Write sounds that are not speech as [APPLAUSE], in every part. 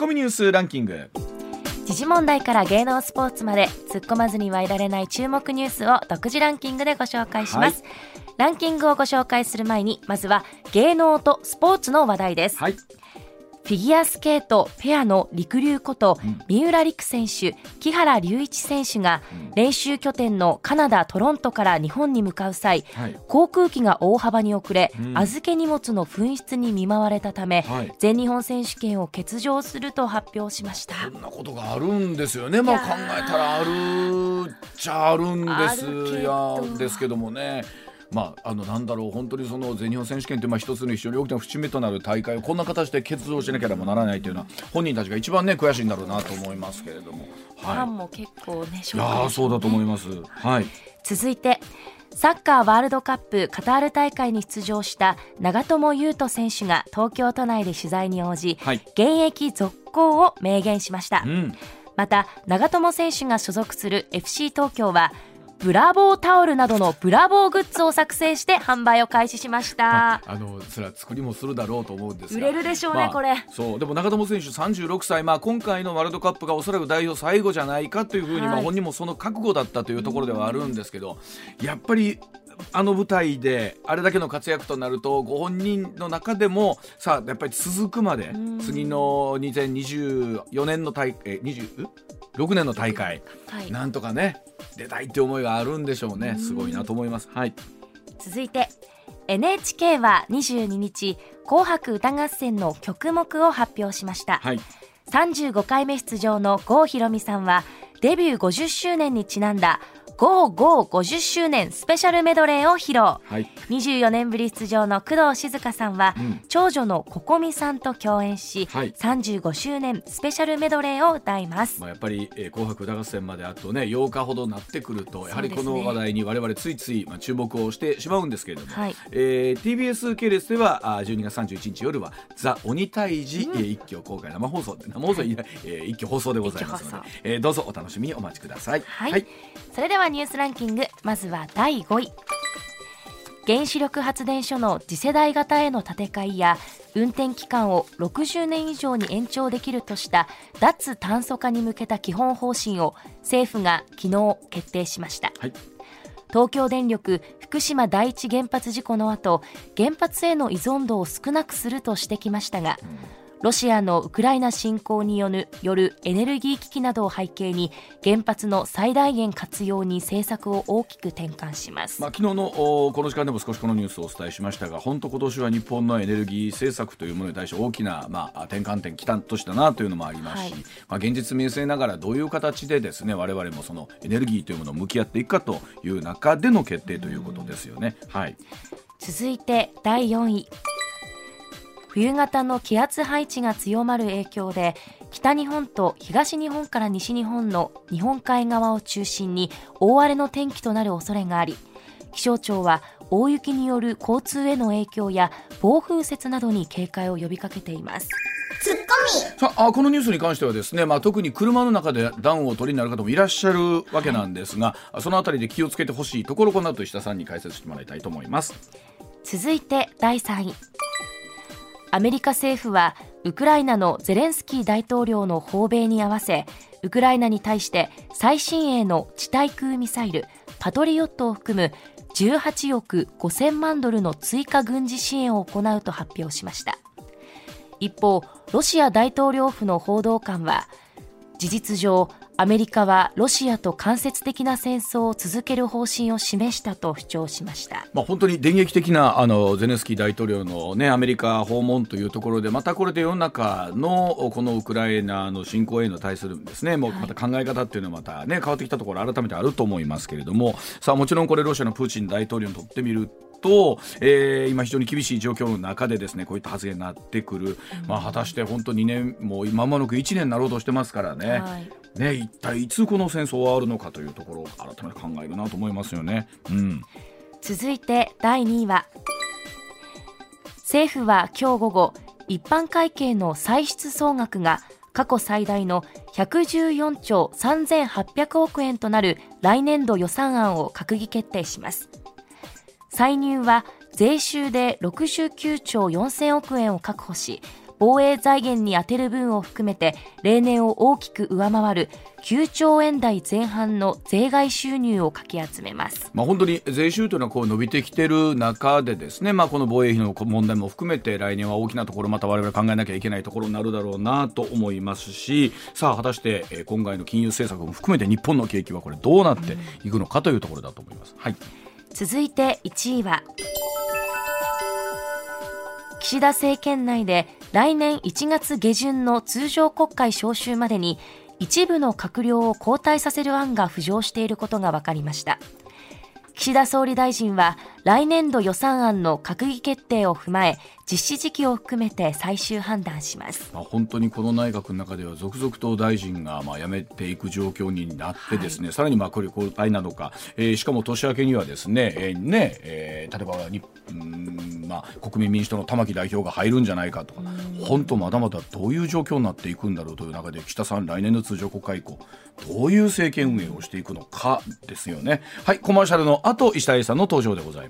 コミニュースランキング。時事問題から芸能スポーツまで突っ込まずにはいられない注目ニュースを独自ランキングでご紹介します、ランキングをご紹介する前にまずは芸能とスポーツの話題です、はいフィギュアスケートペアのりくりゅうこと、三浦璃来選手、木原龍一選手が、練習拠点のカナダ・トロントから日本に向かう際、はい。航空機が大幅に遅れ、うん。預け荷物の紛失に見舞われたため、はい。全日本選手権を欠場すると発表しました。そんなことがあるんですよね。まあ考えたらあるっちゃあるんですやですけどもね。まあ、あのなんだろう本当にその全日本選手権というまあ一つの非常に大きな節目となる大会をこんな形で欠場しなければならないというのは本人たちが一番ね悔しいんだろうなと思いますけれども、ファンはも結構ね、い、シいやそうだと思います。はい、続いてサッカーワールドカップカタール大会に出場した長友佑都選手が東京都内で取材に応じ、はい。現役続行を明言しました、うん、また長友選手が所属する FC 東京はブラボータオルなどのブラボーグッズを作成して販売を開始しました。あのそれは作りもするだろうと思うんですが。売れるでしょうねまあこれ。そう。でも長友選手36歳、まあ、今回のワールドカップがおそらく代表最後じゃないかというふうに、はい。まあ、本人もその覚悟だったというところではあるんですけどやっぱりあの舞台であれだけの活躍となるとご本人の中でもさあやっぱり続くまで次の2024年の大え26年の大会、はい。なんとかね出たいって思いがあるんでしょうね。すごいなと思います。はい。続いて NHK は22日「紅白歌合戦」の曲目を発表しました、はい。35回目出場の郷ひろみさんはデビュー50周年にちなんだ「GOGO50 周年スペシャルメドレー」を披露。はい。24年ぶり出場の工藤静香さんは、うん。長女のここみさんと共演し、はい。35周年スペシャルメドレーを歌います。まあ、やっぱり、えー紅白歌合戦まであとね8日ほどなってくるとやはりこの話題に我々ついつい、まあ、注目をしてしまうんですけれども、はい。えー TBS 系列ではあー12月31日夜は「ザ・鬼退治」えー一挙公開生放送で生放送いや、えー一挙放送でございますのでえーどうぞお楽しみにお待ちください。はい、それではニュースランキングまずは第5位。原子力発電所の次世代型への建て替えや運転期間を60年以上に延長できるとした脱炭素化に向けた基本方針を政府が昨日決定しました。はい。東京電力福島第一原発事故の後原発への依存度を少なくするとしてきましたが、ロシアのウクライナ侵攻によるエネルギー危機などを背景に原発の最大限活用に政策を大きく転換します、まあ、昨日のおこの時間でも少しこのニュースをお伝えしましたが本当今年は日本のエネルギー政策というものに対して大きな、まあ、転換点きたとしたなというのもありますし、はい。まあ、現実見据えながらどういう形でですね我々もそのエネルギーというものを向き合っていくかという中での決定ということですよね。はい。続いて第4位冬型の気圧配置が強まる影響で北日本と東日本から西日本の日本海側を中心に大荒れの天気となる恐れがあり気象庁は大雪による交通への影響や暴風雪などに警戒を呼びかけています。さああこのニュースに関してはですね、まあ、特に車の中で暖をお取りになる方もいらっしゃるわけなんですが、そのあたりで気をつけてほしいところこの後石田さんに解説してもらいたいと思います。続いて第3位アメリカ政府はウクライナのゼレンスキー大統領の訪米に合わせウクライナに対して最新鋭の地対空ミサイルパトリオットを含む18億5000万ドルの追加軍事支援を行うと発表しました。一方ロシア大統領府の報道官は事実上アメリカはロシアと間接的な戦争を続ける方針を示したと主張しました。まあ、本当に電撃的なあのゼレンスキー大統領の、ね、アメリカ訪問というところでまたこれで世の中のこのウクライナの侵攻への対するですね。もうまた考え方っていうのはまた、ね、変わってきたところ改めてあると思いますけれども。さあもちろんこれロシアのプーチン大統領にとってみると、えー今非常に厳しい状況の中でですねこういった発言になってくる、まあ、果たして本当2年もう今まもなく1年になろうとしてますからね。はい。ね、一体いつこの戦争は終わるのかというところを改めて考えるなと思いますよね。うん。続いて第2位は。政府は今日午後一般会計の歳出総額が過去最大の114兆3800億円となる来年度予算案を閣議決定します歳入は税収で69兆4000億円を確保し防衛財源に充てる分を含めて例年を大きく上回る9兆円台前半の税外収入をかき集めます、まあ、本当に税収というのはこう伸びてきている中でですね、まあ、この防衛費の問題も含めて来年は大きなところまた我々考えなきゃいけないところになるだろうなと思いますしさあ果たして今回の金融政策も含めて日本の景気はこれどうなっていくのかというところだと思います。はい、続いて1位は岸田政権内で来年1月下旬の通常国会召集までに一部の閣僚を交代させる案が浮上していることが分かりました。岸田総理大臣は来年度予算案の閣議決定を踏まえ実施時期を含めて最終判断します、まあ、本当にこの内閣の中では続々と大臣がまあ辞めていく状況になってですね、はい、さらにまあこれ交代なのか、えー、しかも年明けにはですね,、えーねえー、例えばにうんまあ、国民民主党の玉木代表が入るんじゃないかとか本当まだまだどういう状況になっていくんだろうという中で岸田さん来年の通常国会以降どういう政権運営をしていくのかですよね。はいコマーシャルの後石田英さんの登場でございます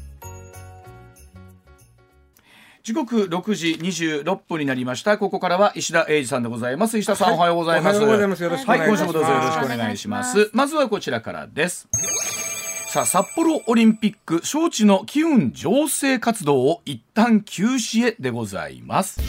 時刻六時二十六分になりました。ここからは石田英二さんでございます。石田さん、はい、おはようございます。おはようございます。よろしくお願いします、はい、今週もどうぞよろしくお願いします。まずはこちらからです。さあ札幌オリンピック招致の機運醸成活動を一旦休止へでございます。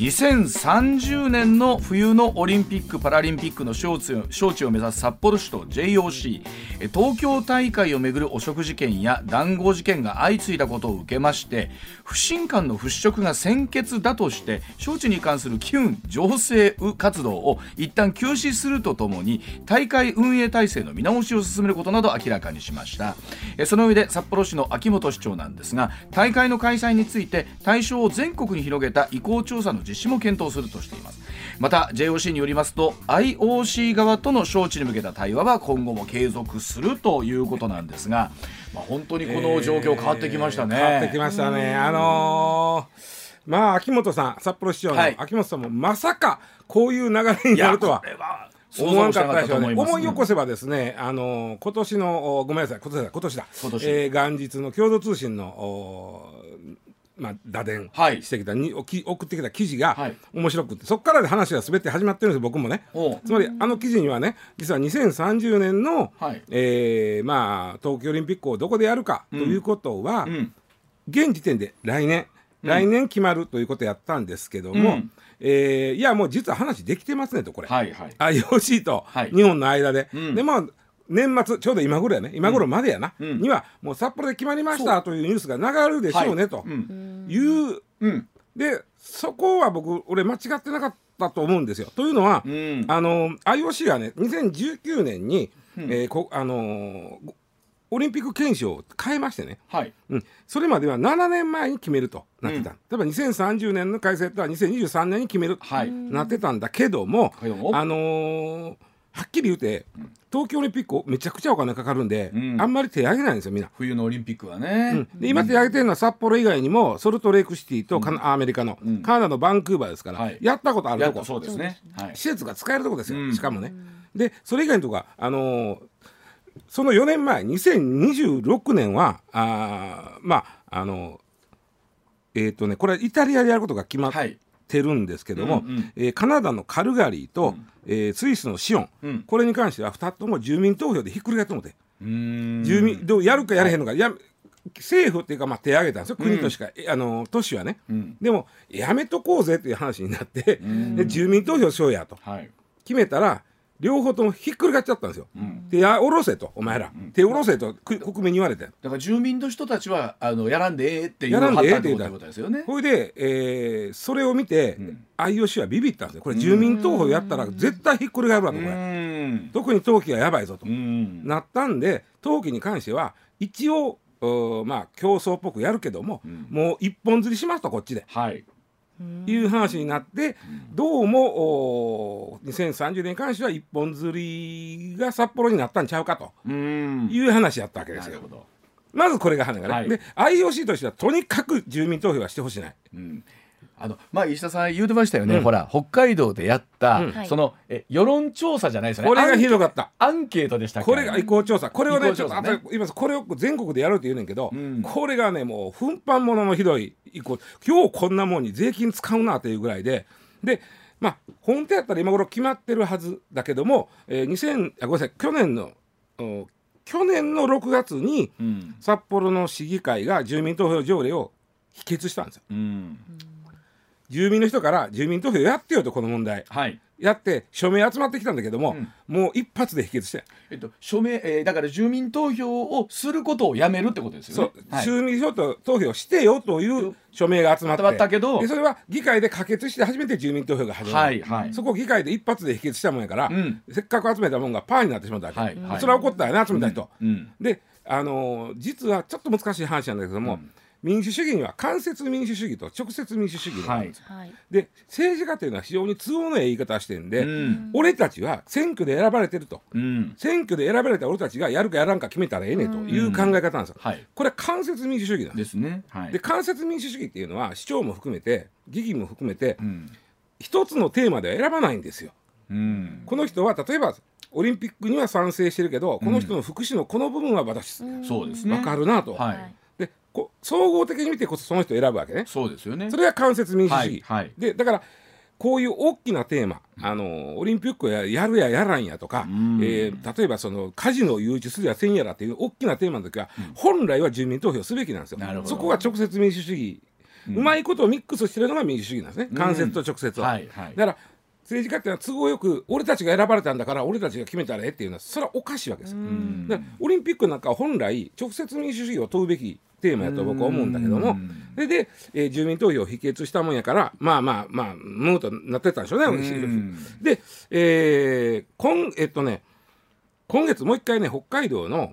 2030年の冬のオリンピック・パラリンピックの招致を目指す札幌市と JOC 東京大会をめぐる汚職事件や談合事件が相次いだことを受けまして不信感の払拭が先決だとして招致に関する機運醸成活動を一旦休止するとともに大会運営体制の見直しを進めることなど明らかにしました。その上で札幌市の秋元市長なんですが大会の開催について対象を全国に広げた意向調査の実施も検討するとしています。また JOC によりますと IOC 側との招致に向けた対話は今後も継続するということなんですが、まあ、本当にこの状況変わってきましたね、えー、変わってきましたね。あのーまあ秋元さん札幌市長の秋元さんもまさかこういう流れになるとは思わんかったでしょうね思い起こせばですね、あの今年のごめんなさい今年今年だ。今年、えー、元日の共同通信のまあ、打電してきた、はい、に送ってきた記事が面白くて、そこからで話が全て始まってるんです僕もね。つまりあの記事にはね実は2030年の、はい、えー、まあ、東京オリンピックをどこでやるかということは、うん、現時点で来年、うん、来年決まるということやったんですけども、うん、えー、いやもう実は話できてますねとこれ、はいはい、IOC と日本の間で。はい、でまあ年末ちょうど今頃やね。今頃までやな、うん、にはもう札幌で決まりましたというニュースが流れるでしょうね、と。い。う、う。ん、でそこは僕俺間違ってなかったと思うんですよ。というのは、うん、あの IOC はね2019年に、うん、えー、こあのー、オリンピック憲章を変えましてね、はい。うん、それまでは7年前に決めるとなってた、うん、例えば2030年の改正とは2023年に決めると、はい、なってたんだけども、あのーはっきり言うて、東京オリンピックめちゃくちゃお金かかるんで、うん、あんまり手挙げないんですよみんな。冬のオリンピックはね、うん、で今手挙げてるのは札幌以外にもソルトレイクシティと、うん、アメリカの、カナダのバンクーバーですから、はい、やったことあるとこ。そうですね、はい、施設が使えるとこですよ、しかもね。でそれ以外のとこはあのー、その4年前2026年はあまああのえっ、ー、とねこれはイタリアでやることが決まって、はいてるんですけども、うんうん、えー、カナダのカルガリーと、うん、えー、スイスのシオン、うん、これに関しては2つとも住民投票でひっくり返って。もて住民どうやるかやれへんのか、はい、や政府っていうかまあ手挙げたんですよ。国としか、うん、あの都市はね、うん、でもやめとこうぜっていう話になってで住民投票しようやと、はい、決めたら両方ともひっくり返っちゃったんですよ。うん、手下ろせとお前ら、うん、手下ろせと国民に言われて。だから住民の人たちはあのやらんでええっていうやらんでええって言ったですよね。ほいで、えー、それを見て、うん、IOC はビビったんですよ。これ住民投票やったら絶対ひっくり返るわとこれ。特に登記がやばいぞと。なったんで登記に関しては一応まあ競争っぽくやるけども、もう一本釣りしますとこっちで。はいいう話になって、どうも2030年に関しては一本釣りが札幌になったんちゃうかという話やったわけですよ。まずこれが花がね、はい。で IOC としてはとにかく住民投票はしてほしない。うんあのまあ石田さん言うてましたよね、うん。ほら北海道でやった、うん。はい。そのえ世論調査じゃないですよね。これがひどかった。アンケートでしたこれが意向調査。これをねちょっと後で言いますこれを全国でやるって言うねんけど、うん。これがねもう奮販物のひどい意向今日こんなもんに税金使うなというぐらいででまあ本当やったら今頃決まってるはずだけども、えー、2000あごめんなさい去年のお去年の6月にうん。札幌の市議会が住民投票条例を否決したんですよ。うん住民の人から住民投票やってよとこの問題。はい。やって署名集まってきたんだけども、うん。もう一発で否決して。えっと署名、えーだから住民投票をすることをやめるってことですそう。よね、はい。住民投票してよという署名が集まって。集まったけど。でそれは議会で可決して初めて住民投票が始まる、はいはい。そこを議会で一発で否決したもんやから、うん。せっかく集めたもんがパーになってしまったわけ、はいはい。それは怒ったよね集めた人、うん。であのー実はちょっと難しい話なんだけども、うん民主主義には間接民主主義と直接民主主義があるんですよ、はい。で政治家というのは非常に都合のいい言い方をしてるんで、うん。俺たちは選挙で選ばれてると。うん。選挙で選ばれた俺たちがやるかやらんか決めたらええねという考え方なんですよ。はい。これは間接民主主義なんでですね。はい。す。で間接民主主義っていうのは市長も含めて議員も含めてうん。一つのテーマでは選ばないんですよ。うん。この人は例えばオリンピックには賛成してるけどこの人の福祉のこの部分は私そうですね。分かるなと。はい。でこ総合的に見てこそその人を選ぶわけね。そうですよね。それが間接民主主義。はいはい。でだからこういう大きなテーマ、あのオリンピックややるややらんやとか、ん。えー例えばそのカジノを誘致するやせんやらっていう大きなテーマの時は、本来は住民投票すべきなんですよ。なるほど。そこが直接民主主義、うまいことをミックスしてるのが民主主義なんですね。間接と直接を、はいはい。だから政治家っていうのは都合よく俺たちが選ばれたんだから俺たちが決めたらええっていうのはそれはおかしいわけですよ、オリンピックなんかは本来直接民主主義を問うべきテーマやと僕は思うんだけども。うんそれで、えー住民投票を否決したもんやからまあまあまあムーとなってたんでしょうね、ん。で、えー今えっとね今月もう一回ね北海道の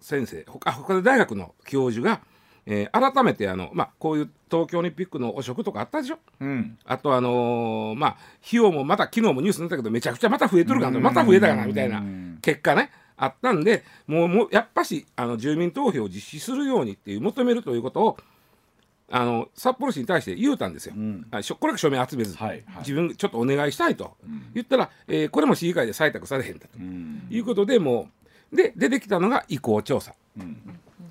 先生北海道大学の教授が、えー改めてあの、まあ、こういう東京オリンピックの汚職とかあったでしょ？うん。あとあのーまあ費用もまた昨日もニュースになったけどめちゃくちゃまた増えとるかなまた増えたかなみたいな結果ねあったんでもうもうやっぱしあの住民投票を実施するようにっていう求めるということをあの札幌市に対して言うたんですよ。ん。あしょこれが署名集めず、はいはい。自分ちょっとお願いしたいと、言ったら、えーこれも市議会で採択されへんだと、うん。いうことでもうで出てきたのが意向調査。うん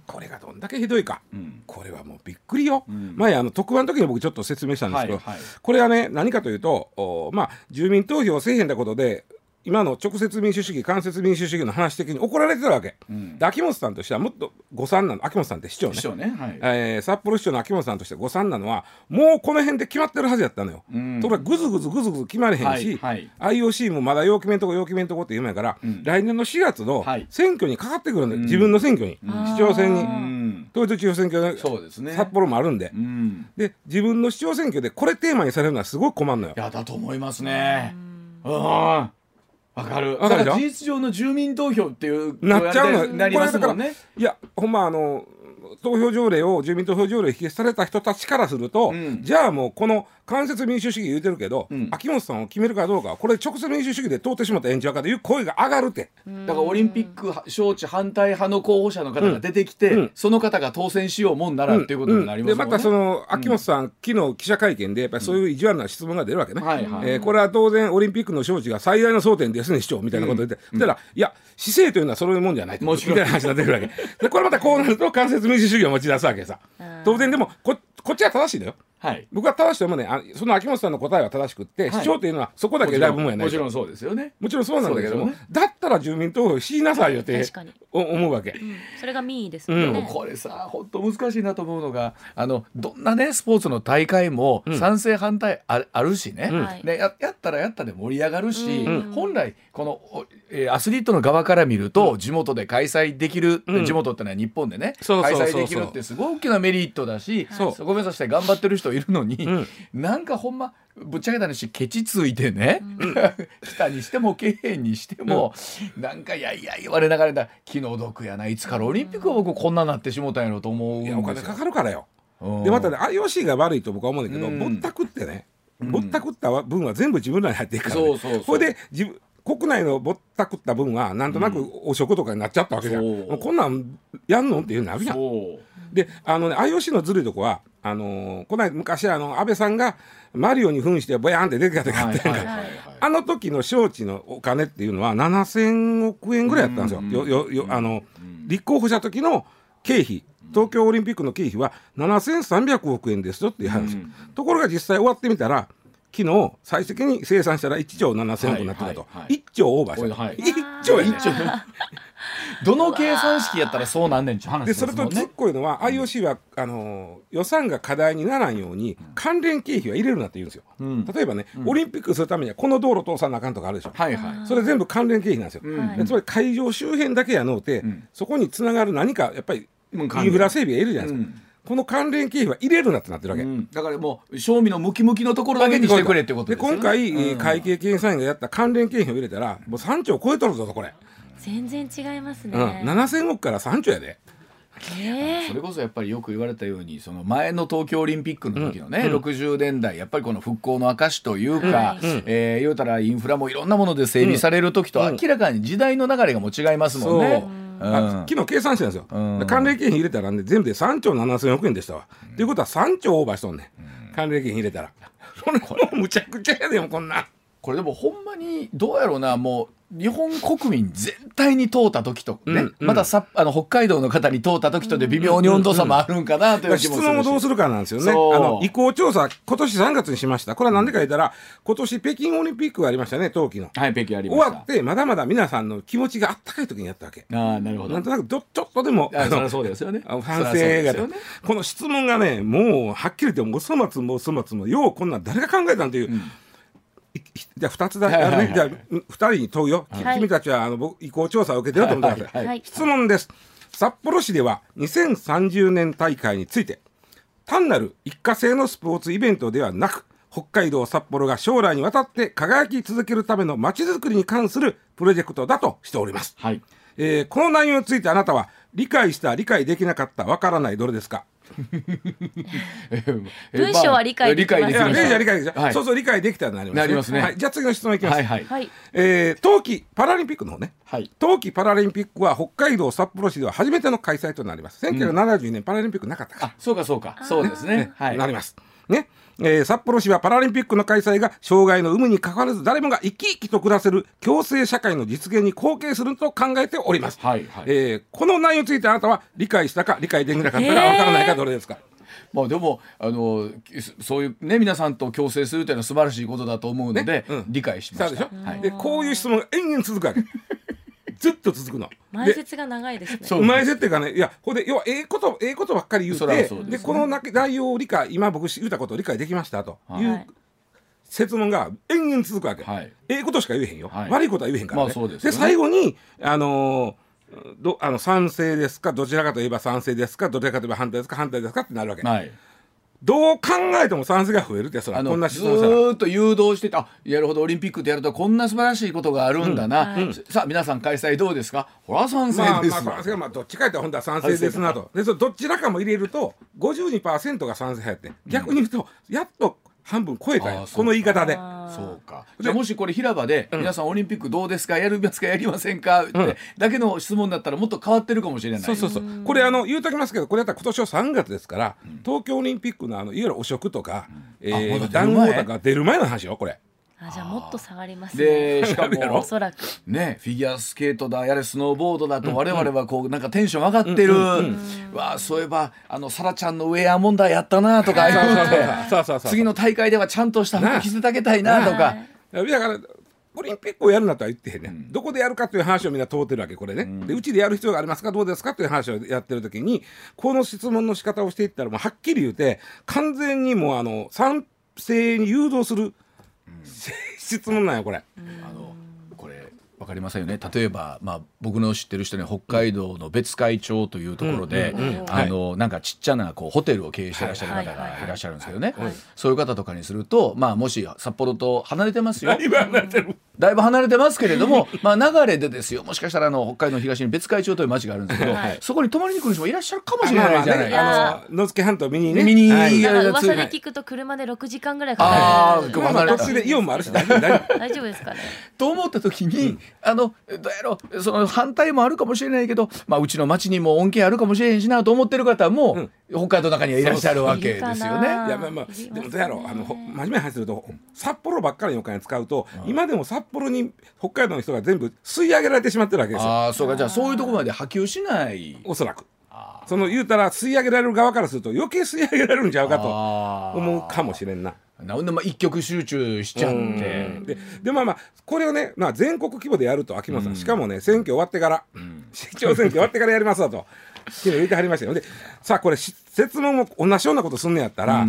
これがどんだけひどいか、ん。これはもうびっくりよ、ん。前あの特番の時に僕ちょっと説明したんですけど、はいはい。これはね何かというとおまあ住民投票をせえへんだことで今の直接民主主義間接民主主義の話的に怒られてたわけ、で秋元さんとしてはもっと誤算なの秋元さんって市長ね。市長ね。はい。えー札幌市長の秋元さんとして誤算なのはもうこの辺で決まってるはずやったのよ、ん。ところがぐずぐずぐずぐず決まれへんし、はいは IOC もまだ要決めんとこ要決めんとこって言うんやから、来年の4月のはい。選挙にかかってくるんだよ、自分の選挙に、市長選に、うん。統一地方選挙がそうですね。札幌もあるんで、うん。で自分の市長選挙でこれテーマにされるのはすごく困るのよ。い。やだと思いますね。うんわかる。わかる事実上の住民投票っていうなっちゃうのよ。なりますもんね。いやほんまあの投票条例を住民投票条例を否決された人たちからすると、ん。じゃあもうこの間接民主主義言うてるけど、ん。秋元さんを決めるかどうかはこれ直接民主主義で通ってしまった延長かという声が上がるって。だからオリンピック招致反対派の候補者の方が出てきて、うん。その方が当選しようもんならっていうことになりますもん。ね、でまたその秋元さん、昨日記者会見でやっぱりそういう意地悪な質問が出るわけね、はいはい。えーこれは当然オリンピックの招致が最大の争点ですね市長みたいなことを言って、そしたらいや市政というのはそういうもんじゃないと。もちろん。みたいな話が出てくるわけ。でこれまたこうなると間接民主主義を持ち出すわけさ。当然でもここっちは正しいんだよはい。僕は正しいと思うねあその秋元さんの答えは正しくって、はい。市長というのはそこだけ選ぶもんやないもちろんそうですよね。もちろんそうなんだけども、そうですよだったら住民投票しなさいよって確かに。お思うわけ。うん。それが民意ですもん。ね、これさ本当難しいなと思うのがあのどんなねスポーツの大会も賛成反対あ,、あるしね、はい。でややったらやったで盛り上がるし、うん。本来この、おえーアスリートの側から見ると、地元で開催できる、うん。地元ってのは日本でねそうそうそうそう。開催できるってすごい大きなメリットだしそう。そこ目指して頑張ってる人いるのに、ん。なんかほんまぶっちゃけた話ケチついてね、来たにしてもけえへんにしても、なんかいやいや言われながらだ気の毒やないつからオリンピックは僕こんななってしもたんやろと思うお金かかるからよ。うん。でまたね IOC が悪いと僕は思うんだけど、うん。ぼったくってね、ぼったくった分は全部自分らに入っていくから、ね、そうそうそで自分国内のぼったくった分はなんとなく汚職とかになっちゃったわけじゃん、そう。もうこんなんやんのっていうのあるやん。であのね IOC のずるいとこはあのーこの間昔あの安倍さんがマリオに扮してボヤンって出てきたったやんか、はいはいはいはい。あの時の招致のお金っていうのは7000億円ぐらいやったんですよ。よよよあの立候補した時の経費。東京オリンピックの経費は7300億円ですよっていう話、ところが実際終わってみたら昨日最終的に生産したら1兆7000億になってたと、はいはいはい。1兆オーバーした、はい。1兆やね [LAUGHS] どの計算式やったらそうなんねんっちゅう話でね。それとずっこいのは IOC はあの予算が課題にならんように関連経費は入れるなって言うんですよ、ん。例えばね、オリンピックするためにはこの道路通さなあかんとかあるでしょ、はいはい。それ全部関連経費なんですよ、ん。でつまり会場周辺だけやのうて、ん。そこにつながる何かやっぱりうんインフラ整備がいるじゃないですか、うんこの関連経費は入れるなってなってるわけ、うん。だからもう賞味のムキムキのところだけにしてくれってことですよね。今回、うん。会計検査院がやった関連経費を入れたらもう3兆超えとるぞこれ、全然違いますね、うん、7000億から3兆やで。え。それこそやっぱりよく言われたようにその前の東京オリンピックの時のね、60年代やっぱりこの復興の証というか、えー言うたらインフラもいろんなもので整備される時と明らかに時代の流れがもう違いますもんね。う。んあ昨日計算してたんですよ、うん。で関連経費入れたらね全部で3兆7000億円でしたわ、ということは3兆オーバーしとんね、ん、関連経費入れたら。これもうむちゃくちゃやでもこんなんこれでもほんまにどうやろうなもう日本国民全体に通った時とね、うんうん。またさあの北海道の方に通った時とで微妙に温度差もあるんかなという気質もするし。問をどうするかなんですよね。あの移行調査、今年3月にしました？これは何でか言ったら、今年北京オリンピックがありましたね、冬季の。はい北京ありました。終わって、まだまだ皆さんの気持ちがあったかい時にやったわけ。ああなるほど。なんとなくどちょっとでも、あのそうですよね。反省が。ね。この質問がね、もうはっきり言って、もう粗末も粗末も、ようこんなん誰が考えたんっていう。いじゃあ2つだけ、はいはいはい。ね、じゃあ2人に問うよ、きはい。君たちはあの僕移行調査を受けてると思ってください。はい。はい。質問です。札幌市では2030年大会について単なる一過性のスポーツイベントではなく北海道札幌が将来にわたって輝き続けるためのまちづくりに関するプロジェクトだとしております、はい。えーこの内容についてあなたは理解した理解できなかったわからないどれですか？[LAUGHS] 文章は理解できます理解できましたいや理解理解できたはい。そうそう理解できたらなりますなりますね。はい、じゃあ次の質問いきます、はいえー冬季パラリンピックの方ね。はい。冬季パラリンピックは北海道札幌市では初めての開催となります。1972年パラリンピックなかったかそうかそうか。そうですね。はい。なります。ね。えー札幌市はパラリンピックの開催が障害の有無にかかわらず誰もが生き生きと暮らせる共生社会の実現に貢献すると考えております。はいはいえーこの内容についてあなたは理解したか理解できなかったかえーわからないかどれですか、まあでもあのそそういうね皆さんと共生するというのは素晴らしいことだと思うので、ねうん理解しました。はい。でこういう質問が延々続くわけ。ずっと続くの。で前説が長いですね。そう。うまい設定がねいやほんで要はええことええことばっかり言うそらてですね。でこのな内容を理解今僕言ったことを理解できましたとい。う、はい説問が延々続くわけ、はい。ええことしか言えへんよ、はい。悪いことは言えへんからね、まあそうでね。最後にあのーどあの賛成ですかどちらかといえば賛成ですかどちらかといえば反対ですか反対ですかってなるわけ、はい。どう考えても賛成が増えるってそらあのこんなず質問したら。ーっと誘導してたあやるほどオリンピックでやるとこんな素晴らしいことがあるんだな、うん。さあ皆さん開催どうですか？ほら賛成まあです、まあ賛成がまあどっちかやったら本当は賛成ですなと。でそれどちらかも入れると52%が賛成派やって逆に言うとやっと半分超えたよ。この言い方で。そうか。じゃあもしこれ平場で、皆さんオリンピックどうですか？やりますか？やりませんか？って、うん。だけの質問だったらもっと変わってるかもしれない。そうそうそう。これあの言うときますけどこれやったら今年は3月ですから、東京オリンピックのあのいわゆる汚職とか、えー談前？合とか出る前の話よこれ。あじゃあもっと下がりますねでしかもおそらく。ねフィギュアスケートだやれスノーボードだと我々はこうなんかテンション上がってる、わあそういえばあのサラちゃんのウェア問題やったなとか言うて。そうそうそう次の大会ではちゃんとした服着せてあげたいなとか。はいだからオリンピックをやるなとは言ってへんね、ん、どこでやるかという話をみんな通ってるわけこれね、でうちでやる必要がありますかどうですかという話をやってる時にこの質問の仕方をしていったらもうはっきり言うて完全にもうあの賛成に誘導する、質問なんよこれ。あのこれわかりませんよね。例えば、まあ、僕の知ってる人に北海道の別海町というところで、あのなんかちっちゃなこうホテルを経営していらっしゃる方がいらっしゃるんですけどね、そういう方とかにすると、まあ、もし札幌と離れてますよ。[LAUGHS] 今なってるだいぶ離れてますけれども、[LAUGHS] まあ流れでですよ。もしかしたらあの北海道の東に別海町という町があるんですけど、はい。そこに泊まりに来る人もいらっしゃるかもしれないじゃない。ですか。あの野付半島見にね。見にはい。噂で聞くと車で6時間ぐらいかかる。まあまあ途中で [LAUGHS] イオンもあるし大丈夫ですかね？と思った時に、あのどうやろうその反対もあるかもしれないけど、まあ、うちの町にも恩恵あるかもしれへんしなと思ってる方も、北海道の中にはいらっしゃるわけですよね。な。いやまあまあでもどうやろう。あのほ真面目な話すると札幌ばっかりにお金使うと今でも札幌に北海道の人が全部吸い上げられてしまってるわけですよ。ああそうか。じゃあそういうところまで波及しない。おそらく。その言うたら吸い上げられる側からすると余計吸い上げられるんちゃうかと思うかもしれんな。なんでまあ一極集中しちゃって。ででまあまあこれをね、まあ、全国規模でやると秋元さん、しかもね選挙終わってから、市長選挙終わってからやりますわと昨日言ってはりましたよでさあこれし説問も同じようなことすんねやったら、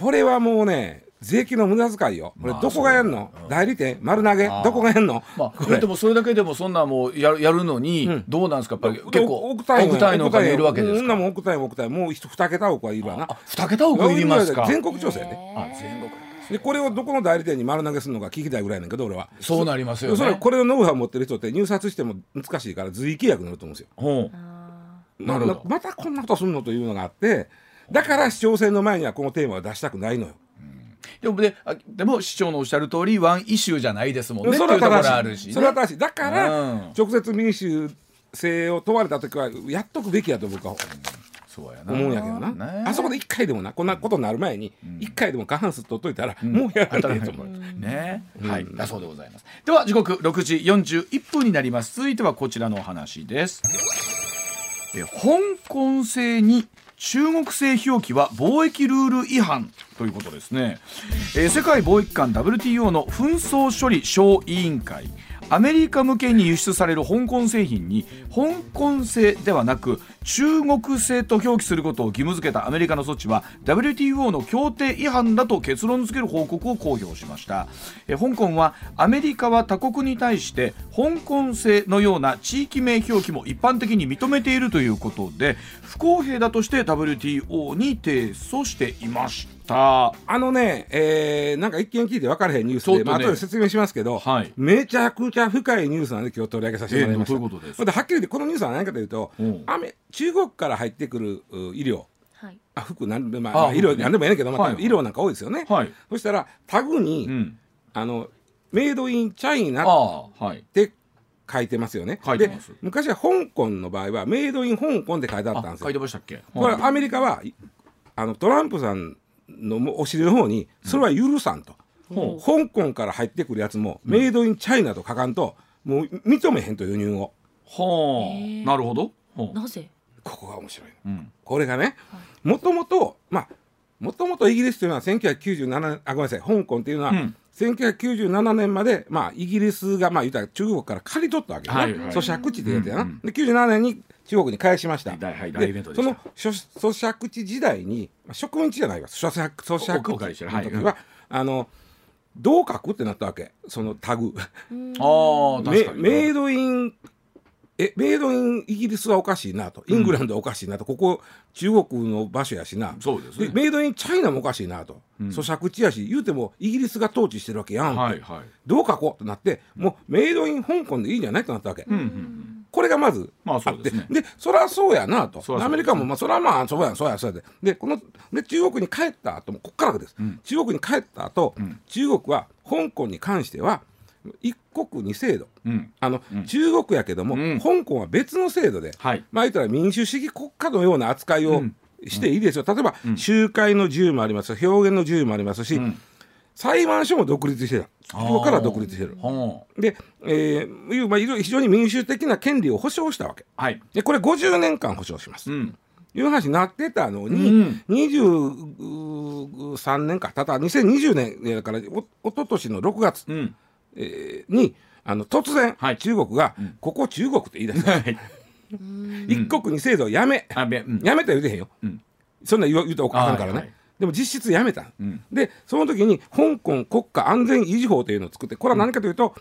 これはもうね税金の無駄遣いよ。これまあどこがやんの、代理店？丸投げ？どこがやんの、まあ、これ。でもそれだけでもそんなもうやるやるのに、どうなんですか？やっぱり結構億単位億単位のお金いるわけですか？そんなもん億単位億単位もう一二桁億はいるわな。あ二桁億いりますか？全国調査やねあ全国。でこれをどこの代理店に丸投げするのか聞きたいぐらいなんけど俺は。そうなりますよね。それこれをノウハウ持ってる人って入札しても難しいから随意契約になると思うんですよ。ほう。なるほど。ままたこんなことするのというのがあってだから市長選の前にはこのテーマを出したくないのよ。でもであでも市長のおっしゃる通りワンイシューじゃないですもんねそっていうところれは正あるし、ね、それは正しい。だから、うん。直接民主性を問われた時はやっとくべきやと僕はそうやな。思うんやけどな、ね。あそこで一回でもなこんなことになる前に一回でも過半数取っといたら、もうやらないと思う。ね、はい、だそうでございます。では時刻6時41分になります。続いてはこちらのお話です。え香港製に中国製表記は貿易ルール違反ということですね。えー世界貿易機関 WTO の紛争処理小委員会。アメリカ向けに輸出される香港製品に香港製ではなく中国製と表記することを義務付けたアメリカの措置は WTO の協定違反だと結論付ける報告を公表しましたえ香港はアメリカは他国に対して香港製のような地域名表記も一般的に認めているということで不公平だとして WTO に提訴していましたあのね、えーなんか一見聞いて分からへんニュースで、ね。まあ後で説明しますけど、はい。めちゃくちゃ深いニュースなんで今日取り上げさせてもらいました。えーどういうことではっきり言ってこのニュースは何かというと、うん。中国から入ってくるう医療。はい。あ服なんで、まああまあ、医療なんでもいいねんけど、まあはい。医療なんか多いですよね。はい。そしたらタグに、うん。あのメイドインチャイナって書いてますよね。書いてます。で昔は香港の場合はメイドイン香港って書いてあったんですよ。あ書いて。ましたっけ？これアメリカはいあのトランプさんのお尻の方にそれは許さんと、ほう。香港から入ってくるやつも、メイドインチャイナと書かんともう認めへんと輸入をはあなるほど。ほう。なぜ？ここが面白いの。うん。これがねもともとまあもともとイギリスというのは1997年あごめんなさい香港っていうのは、うん。1997年まで、まあ、イギリスが、まあ、言ったら中国から借り取ったわけよな、はいはい。咀嚼地ってやつやな、うんうんで97年に中国に返しました。大はい大イベントでした。その咀咀嚼地時代に、まあ、植民地じゃないわ。咀嚼咀嚼地の時は、るはいあのどう書くってなったわけ。そのタグ。ああ確メかにメイドインえメイドインイギリスはおかしいなと。イングランドはおかしいなと、ここ中国の場所やしな。そうですね。メイドインチャイナもおかしいなと、咀嚼地やし言うてもイギリスが統治してるわけやん、はいはい。どう書こうとなってもうメイドイン香港でいいんじゃないとなったわけ、うんうんこれがまずまああって、そうですね。でそりゃそうやなと。ねアメリカもまあそりゃまあそうやそうやそうやででこので中国に帰った後もこっからです、ん。中国に帰った後、ん。中国は香港に関しては一国二制度。うん。あの、うん。中国やけども、うん。香港は別の制度で、はい。まあ言ったら民主主義国家のような扱いをうん。していいですよ、例えば、ん。集会の自由もあります表現の自由もありますし、うん裁判所も独立してる中国から独立してる。はで、えーいうまあ、非常に民主的な権利を保障したわけ。あはい。でこれ50年間保障します、うん。いう話になってたのうに、ん23年か。ただ2020年だからおおととしの6月、うん。えーにあの突然、はい。中国が、ん。ここ中国って言い出した、はい。一国二制度をやめ、あべうん。やめたら言うてへんよ、うん。そんな言わ言うとおかんからね、はいはいでも実質やめた、うん。でその時に香港国家安全維持法というのを作ってこれは何かというと、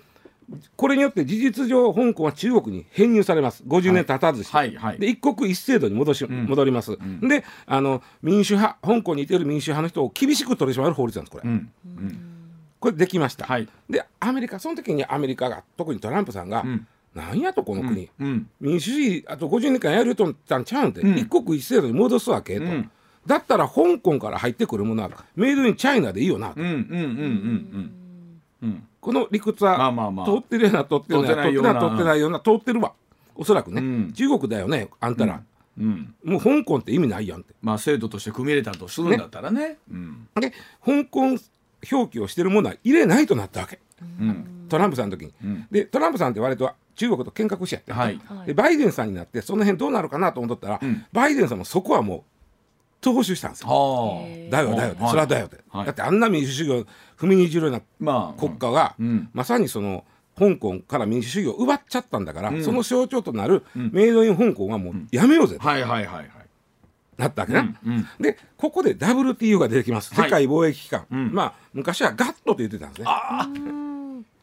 これによって事実上香港は中国に編入されます。50年経たずして、はいはい。で一国一制度に戻し、ん。戻ります、であの民主派香港にいてる民主派の人を厳しく取り締まる法律なんですこれ、うん。うん。これできました、はい。でアメリカその時にアメリカが特にトランプさんが、ん。なんやとこの国、うん。民主主義あと50年間やるとったんちゃうんで、ん。一国一制度に戻すわけと、んだったら香港から入ってくるものはメイドインチャイナでいいよな、うんうんうんうんうん。うん。この理屈は、まあまあまあ。通ってるような通ってるような通ってないような。通ってないような通ってるわ。おそらくね、うん。中国だよねあんたら、うん。もう香港って意味ないやんって。まあ制度として組み入れたとするんだったらね。うん。で香港表記をしてるものは入れないとなったわけ。うん。トランプさんの時に、ん。でトランプさんって割と中国と喧嘩しやって、はい。でバイデンさんになってその辺どうなるかなと思ったら、ん。バイデンさんもそこはもう踏襲したんですよ。はあ。だよだよそれはだよって、はい。だってあんな民主主義を踏みにじるようなまあ国家が、うん。まさにその香港から民主主義を奪っちゃったんだから、その象徴となるメイドイン香港はもうやめようぜとはいはいはいはい。なったわけな、でここで WTO が出てきます。はい。世界貿易機関、ん。まあ昔はガットと言ってたんですね。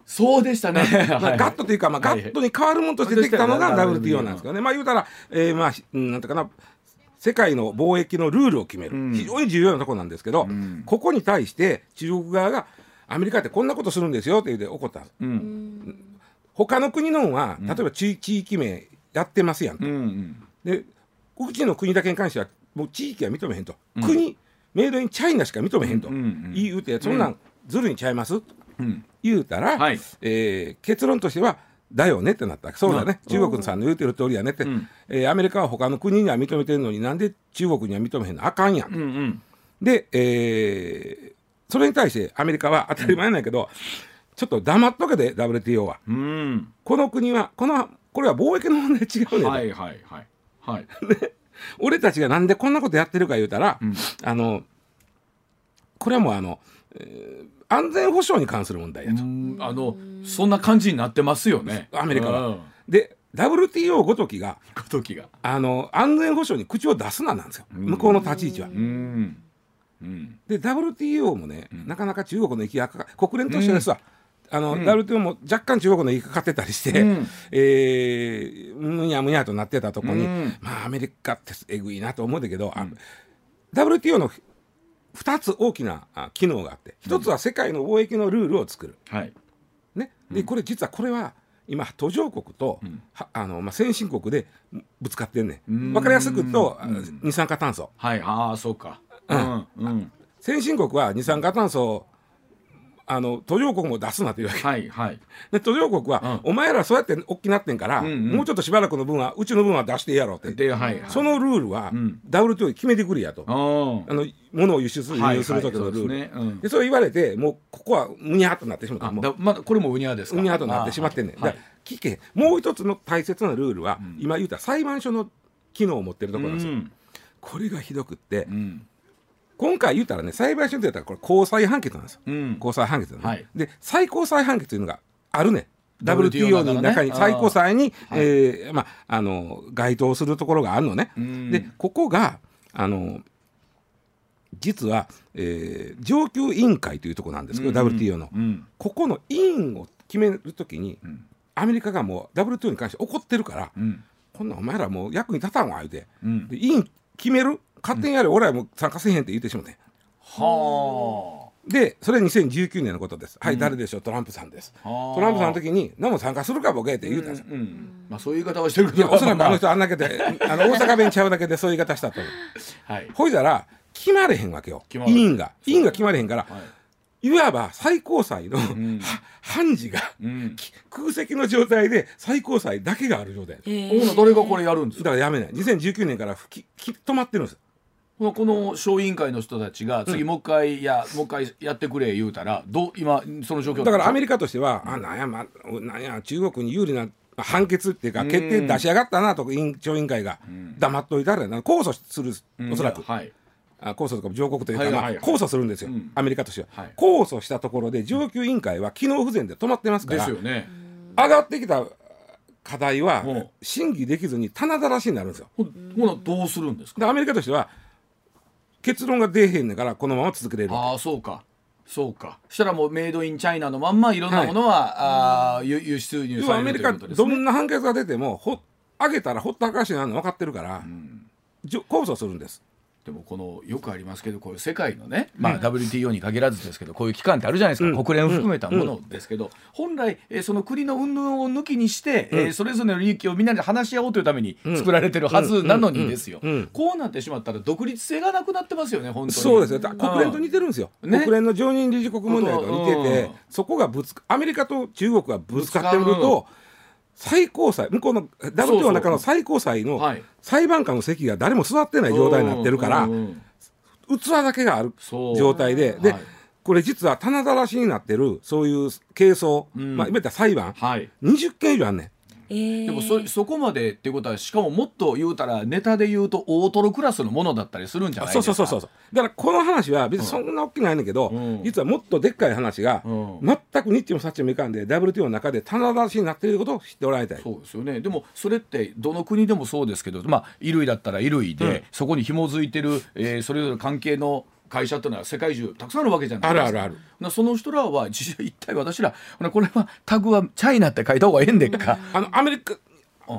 そうでしたね。まあ、ガットというか、まあ、ガはい。ットに変わるものとしてできたのがはい WTO なんですけどね、まあ言うたら、えー、まあなんていうかな世界の貿易のルールを決める、ん。非常に重要なところなんですけど、ん。ここに対して中国側がアメリカってこんなことするんですよって言って怒ったうん。他の国のは例えば地,、地域名やってますやんと、うんうん。でうちの国だけに関してはもう地域は認めへんと、国メイドインチャイナしか認めへんと。うんうん言うて、そんなんずるいんちゃいます、うん。言うたら、はい。えー結論としてはだよねってなった。そうだね、中国さんの言うてる通りやねって、ん。えーアメリカは他の国には認めてるのになんで中国には認めへんのあかんやん、うんうん。で、えーそれに対してアメリカは当たり前なんやけど、ちょっと黙っとけで WTO は。うん。この国はこのこれは貿易の問題違うねんと、はいはいはい。はい。[LAUGHS] 俺たちがなんでこんなことやってるか言うたら、あのこれはもうあの、えー安全保障に関する問題やと。うんあのそんな感じになってますよね。アメリカは。うん。で WTO ごときがごときが。あの安全保障に口を出すななんですよ。向こうの立ち位置は。うん。うん。で WTO もね、なかなか中国の行きがかか国連としてですわ、あの WTO も若干中国の行きがかってたりして、うん。えーむにゃむにゃとなってたとこに、うん。まあアメリカってえぐいなと思うんだけど、あ WTO の2つ大きなあ機能があって1つは世界の貿易のルールを作る。はい。ね、でこれ実はこれは今途上国と、はあのまあ、先進国でぶつかってんねうん。ん分かりやすく言うとあ二酸化炭素。はい。ああそうか。うん。うん。先進国は二酸化炭素をあの途上国も出すなというわけ。はいはい。で途上国は、お前らそうやって大きなってんから、んうん。もうちょっとしばらくの分はうちの分は出してやろうって。ではいはい。そのルールは、ん。WTO で決めてくれやと。あの物を輸出する輸入する時のルール、はいはいそうですね。うん。でそれ言われてもうここはむにゃっとなってしまった。あもうだまだこれもウニャーですか？うにゃっとなってしまってんねん、はい。聞け。もう一つの大切なルールは、今言うた裁判所の機能を持ってるところなんですよ、うん。これがひどくって、うん今回言うたらね裁判所って言ったらこれ高裁判決なんですよ、うん。高裁判決ね、はい。で最高裁判決というのがあるね。WTO の中に最高裁に、えーまあ、あの該当するところがあるのね、ん。でここがあの実は、えー上級委員会というところなんですけど、WTO の、うん。ここの委員を決めるときに、アメリカがもう WTO に関して怒ってるから、うん。こんなんお前らもう役に立たんわ言うて、うん。で委員決める勝手にやれ、俺らもう参加せへんって言ってしもてはでそれ2019年のことです。はい、誰でしょう？トランプさんです。はあ。トランプさんの時に「何も参加するかボケ」って言うたんですよ、あうん。まあそういう言い方はしてるけど。いやおそらくあのま人あんだけで [LAUGHS] あの大阪弁ちゃうだけでそういう言い方したと思う。あはい。ほいだら決まれへんわけよ。委員が。委員が決まれへんから、はい。いわば最高裁の、判事が、うん。き空席の状態で最高裁だけがある状態。ほな誰がこれやるんですか？だからやめない。2019年からきき止まってるんですこの小委員会の人たちが次もう一回や、もう一回やってくれ言うたらどう今その状況。だからアメリリカとしては、あなんや、ま、なんや中国に有利な判決っていうか決定出し上がったなと委員長委員会が黙っといたらな控訴するおそらく、はい。あ控訴とか上告というか、まあ、控訴するんですよ、ん。アメリカとしては、はい。控訴したところで上級委員会は機能不全で止まってますからですよね。上がってきた課題は審議できずに棚だらしになるんですよ。ほほなどうするんですか？でアメリカとしては結論が出えへんねんからこのまま続けれる。ああそうか。そうか。したらもうメイドインチャイナのまんまいろんなものは、あー輸輸出入要されるアメリカねどんな判決が出てもほ上げたらほったらかしになるの分かってるから、じょ控訴するんですでもこのよくありますけどこういう世界のね、まあ、WTO に限らずですけどこういう機関ってあるじゃないですか、うん、国連を含めたものですけど、うん、本来、えー、その国の云々を抜きにして、うん、えー、それぞれの利益をみんなで話し合おうというために作られてるはずなのにですよ、こうなってしまったら独立性がなくなってますよね本当に。そうですよ。国連と似てるんですよ、ね、国連の常任理事国問題と似てて、そこがぶつアメリカと中国がぶつかってると最高裁向こうの WTO の中の最高裁の裁判官の席が誰も座ってない状態になってるから、器だけがある状態で、で、はい、これ実は棚ざらしになってるそういう係争、うん、まあ、いわゆる裁判、はい、20件以上あんねん。えー、でもそそこまでっていうことはしかももっと言うたらネタで言うと大トロクラスのものだったりするんじゃないですか？そうそうそうそう。だからこの話は別にそんな大きくないんだけど、うん、実はもっとでっかい話が、うん、全くニッチもサッチもいかんで WTO の中で棚出しになっていることを知っておられたいそうですよね。でもそれってどの国でもそうですけどまあ衣類だったら衣類で、うん、そこに紐づいてる、えー、それぞれ関係の会社っていうのは世界中たくさんあるわけじゃないですか。あるあるある。その人らは [LAUGHS] 一体私らこれはタグはチャイナって書いた方がええんでっか。あのアメリカ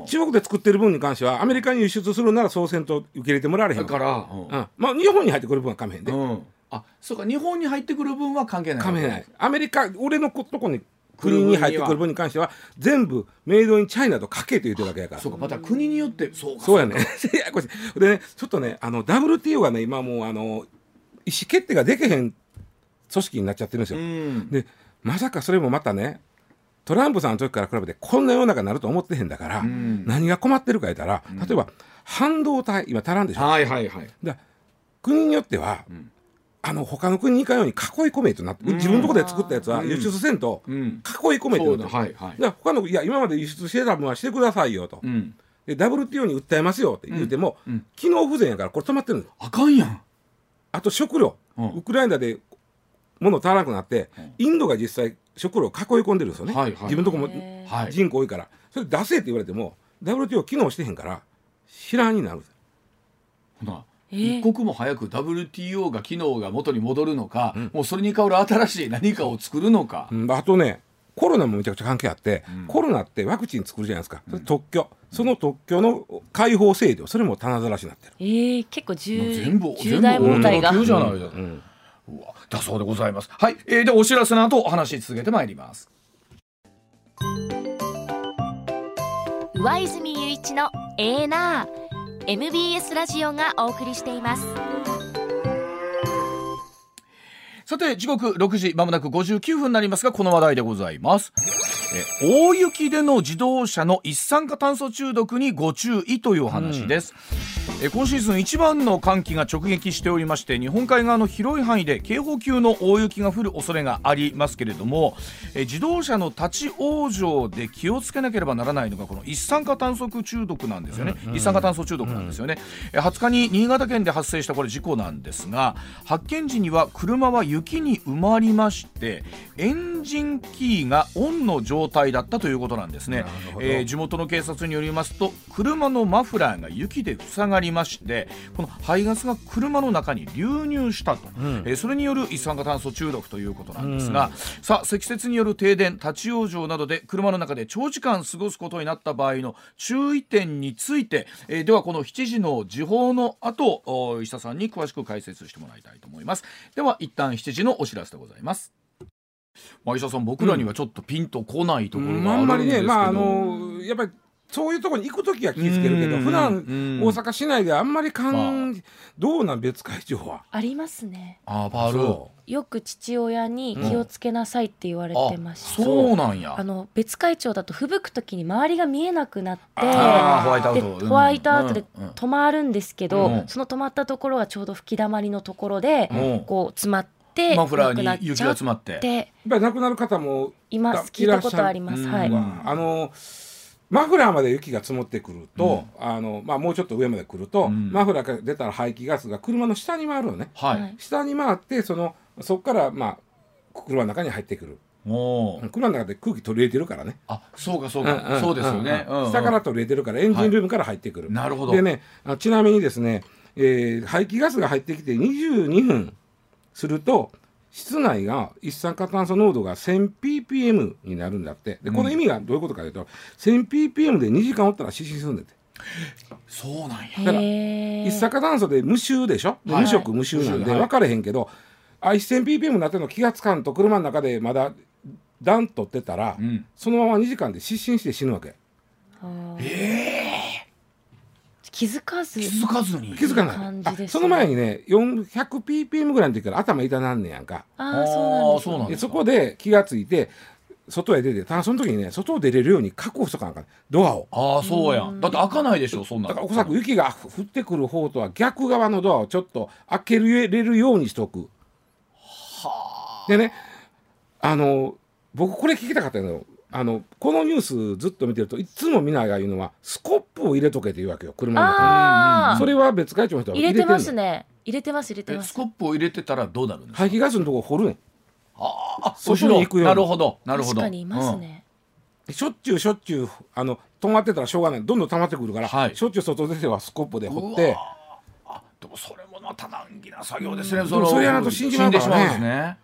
中国で作ってる分に関してはアメリカに輸出するならそうせんと受け入れてもらわれへんから、うん、まあ日本に入ってくる分はかめへんで、うん、あそうか日本に入ってくる分は関係ない関係ない。アメリカ俺のとこに国に入ってくる分に関しては全部メイドインチャイナと書けと言ってるわけやから。そうかまた国によってそうそうやね。[LAUGHS] でねちょっとねあの WTO がね今もうあの意思決定ができへん組織になっちゃってるんですよ、うん、でまさかそれもまたねトランプさんの時から比べてこんな世の中になると思ってへんだから、うん、何が困ってるか言ったら、例えば半導体今足らんでしょ、はいはいはい、だ国によっては、うん、あの他の国に行かんように囲い込めとなって、自分のところで作ったやつは輸出せんと、囲い込めってなって、はいはい、だ他のいや今まで輸出してた分はしてくださいよと、うん、で WTO に訴えますよって言うても、機能不全やからこれ止まってるんです。あかんやんあと食料、ウクライナで物足らなくなって、インドが実際食料を囲い込んでるんですよね、はいはい、自分のとこも人口多いから。それ出せって言われても WTO 機能してへんから知らんになるほな一刻も早く WTO が機能が元に戻るのか、うん、もうそれに代わる新しい何かを作るのか、うん、あとねコロナもめちゃくちゃ関係あって、うん、コロナってワクチン作るじゃないですか、それ特許、その特許の解放制度。それも棚ざらしになってる。えー、結構重全部重大問題が、じゃないですか、だそうでございます。はい、えー、でお知らせの後お話し続けてまいります。上泉雄一のエーナー。MBS ラジオがお送りしています。さて時刻6時まもなく59分になりますがこの話題でございます。え大雪での自動車の一酸化炭素中毒にご注意というお話です、うん、え今シーズン一番の寒気が直撃しておりまして日本海側の広い範囲で警報級の大雪が降る恐れがありますけれどもえ自動車の立ち往生で気をつけなければならないのがこの一酸化炭素中毒なんですよね、うん、一酸化炭素中毒なんですよね、うん、20日に新潟県で発生したこれ事故なんですが発見時には車は雪に埋まりましてエンジンキーがオンの状状態だったということなんですね、えー、地元の警察によりますと車のマフラーが雪で塞がりましてこの排ガスが車の中に流入したと、うん、えー、それによる一酸化炭素中毒ということなんですが、うん、さあ積雪による停電立ち往生などで車の中で長時間過ごすことになった場合の注意点について、えー、ではこの7時の時報の後石田さんに詳しく解説してもらいたいと思います。では一旦7時のお知らせでございます。まあ、医者さん僕らにはちょっとピンとこないところがあるんですけど、うん、あんまりねまああのやっぱりそういうところに行く時は気付けるけど普段大阪市内であんまりかん、まあ、どうなん別会長は？ありますね。ああるよく父親に気をつけなさいって言われてました、うん、そうなんや。あの別会長だと吹雪く時に周りが見えなくなってホワイトアウト。ホワイトアウトで止まるんですけど、うん、その止まったところはちょうど吹きだまりのところで、こう詰まってマフラーに雪が詰まって。やっぱり亡くなる方もいます。聞いたことあります。はい。あのマフラーまで雪が積もってくると、うん、あのまあ、もうちょっと上まで来ると、うん、マフラーから出たら排気ガスが車の下に回るのね、はい、下に回ってそのそこから、まあ、車の中に入ってくる。車の中で空気取り入れてるからね。あそうかそうか、うんうん、そうですよね、うんうん、下から取り入れてるからエンジンルームから入ってくる、はい、なるほど。でねちなみにですね、えー、排気ガスが入ってきて22分すると室内が一酸化炭素濃度が 1000ppm になるんだって。でこの意味がどういうことかというと、1000ppm で2時間おったら死死するんだって。そうなんや。だから一酸化炭素で無臭でしょ、ではい。無色無臭なんで分かれへんけど、あ 1000ppm になってるの気がつかんと車の中でまだ暖取ってたら、うん。そのまま2時間で失神して死ぬわけ気づかず気づかずに。気づかない感じですね。あその前にね 400ppm ぐらいの時から頭痛なんねやんか。ああそうなんですそうなんですでそこで気がついて外へ出てただその時にね外を出れるように確保しとかなあかん。ドアを。ああそうやん。だって開かないでしょそんなだからおそらく雪が降ってくる方とは逆側のドアをちょっと開けれるようにしとく。でねあの僕これ聞きたかったけどあのこのニュースずっと見てるといつもみんなが言うのはスコップを入れとけって言うわけよ車の中ああにそれは別会長の人は入れてますね。入れてます入れてます。えスコップを入れてたらどうなるんですか？排気ガスのとこ掘るねん。あ外に行なるほどなるほど。確かにいますね、しょっちゅうしょっちゅうあの止まってたらしょうがない。どんどん溜まってくるから、はい。しょっちゅう外出てはスコップでうん掘って。あでもそれもまた難儀な作業ですね。ん。でもそれやらんと死んじまうからね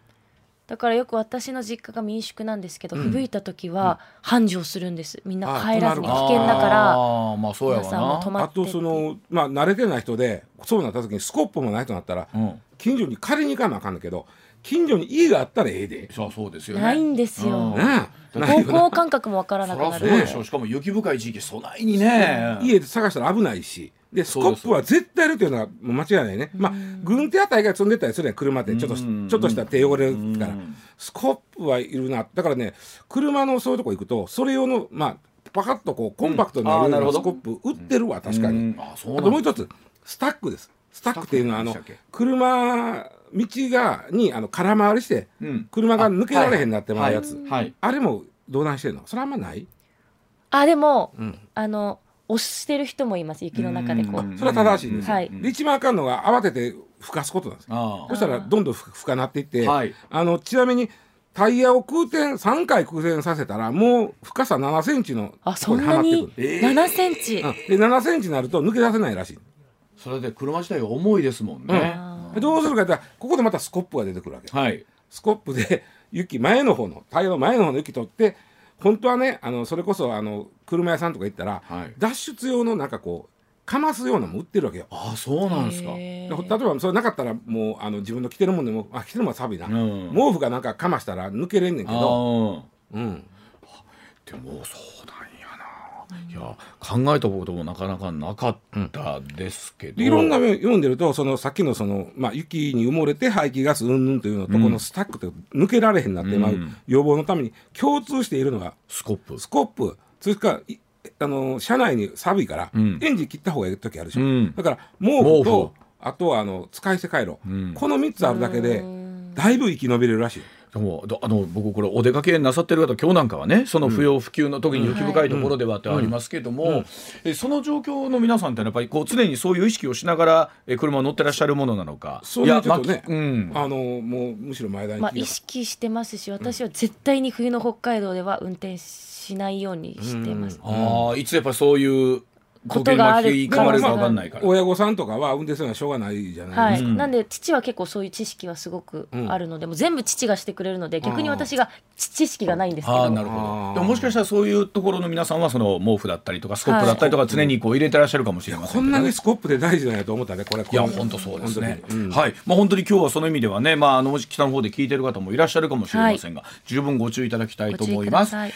だからよく私の実家が民宿なんですけど、吹雪いた時は繁盛するんです。みんな帰らずに危あ険だからああまあそうや皆さんもわな泊まってって。あとそのまあ慣れてない人でそうなった時にスコップもないとなったら、うん。近所に借りに行かなあかんだけど近所に家があったらええで。そうそうですよね。ないんですよ、うん。方向感覚もわからなくなる。そうでしょ。うしかも雪深い地域そないにね。家で探したら危ないしでスコップは絶対いるというのがもう間違いないね、まあ軍手あたりが積んでたりするやん車ってちょっとちうんょっとした手汚れるから。うんスコップはいるな。だからね車のそういうとこ行くとそれ用のまあパカッとこうコンパクトになるようなスコップ売ってるわ確かうにんあともう一つスタックです。スタックっていうのはあの車道がにあの空回りしてうん。車が抜けられへんなってまうやつ。あれもどうなんしてんの？それあんまない？あでも、うん。あの押してる人もいます雪の中でこう、うん。それは正しいんです。よはい。で一番あかんのが慌てて吹かすことなんですそしたらどんどんふ深なっていって、はい。あのちなみにタイヤを空転3回空転させたらもう深さ7センチのあとこにそんなに？はまってくる。えー。7センチ、うん。で7センチになると抜け出せないらしい。それで車自体が重いですもんね。でどうするかって言ったらここでまたスコップが出てくるわけ。はい。スコップで雪前の方のタイヤの前の方の雪取って本当はねあのそれこそあの車屋さんとか行ったら、はい。脱出用のなんかこうかますようなのも売ってるわけよ。ああそうなんですか例えばそれなかったらもうあの自分の着てるもんでもあ着てるもんは寒いな、うん。毛布がなんかかましたら抜けれんねんけど、ああうん、でもそうなんやな、いや考えたこともなかなかなかったですけど、でいろんな面読んでるとそのさっきのその、まあ、雪に埋もれて排気ガスうんぬんというのと、このスタックって抜けられへんなってまううん。予防のために共通しているのがスコップ。スコップそれからいあの車内に寒いから、うん。エンジン切った方がいい時あるでしょ、うん。だから毛布毛と布あとはあの使い捨て回路、うん。この3つあるだけでだいぶ生き延びれるらしい。でもどあの僕これお出かけなさってる方今日なんかはねその不要不急の特に雪深いところではってありますけども、えその状況の皆さんってのはやっぱりこう常にそういう意識をしながらえ車を乗ってらっしゃるものなのかそういうちょっとね、まうん。あのもうむしろ前田にまあ、意識してますし私は絶対に冬の北海道では運転しないようにしてます、ああいつやっぱそういうことがある時計に巻き込まか分かんないから。親御さんとかは運転するのはしょうがないじゃないはい、ですか。なんで父は結構そういう知識はすごくあるので、もう全部父がしてくれるので逆に私が知知識がないんですけど。ああなるほあど。ーでももしかしたらそういうところの皆さんはその毛布だったりとかスコップだったりとか常にこう入れてらっしゃるかもしれませんけどね。こんなにスコップで大事なんやと思ったねこれいや本当そうですね。うん。はい、まあ本当に今日はその意味ではね、まああの北の方で聞いてる方もいらっしゃるかもしれませんが、十分ご注意いただきたいと思います。はい。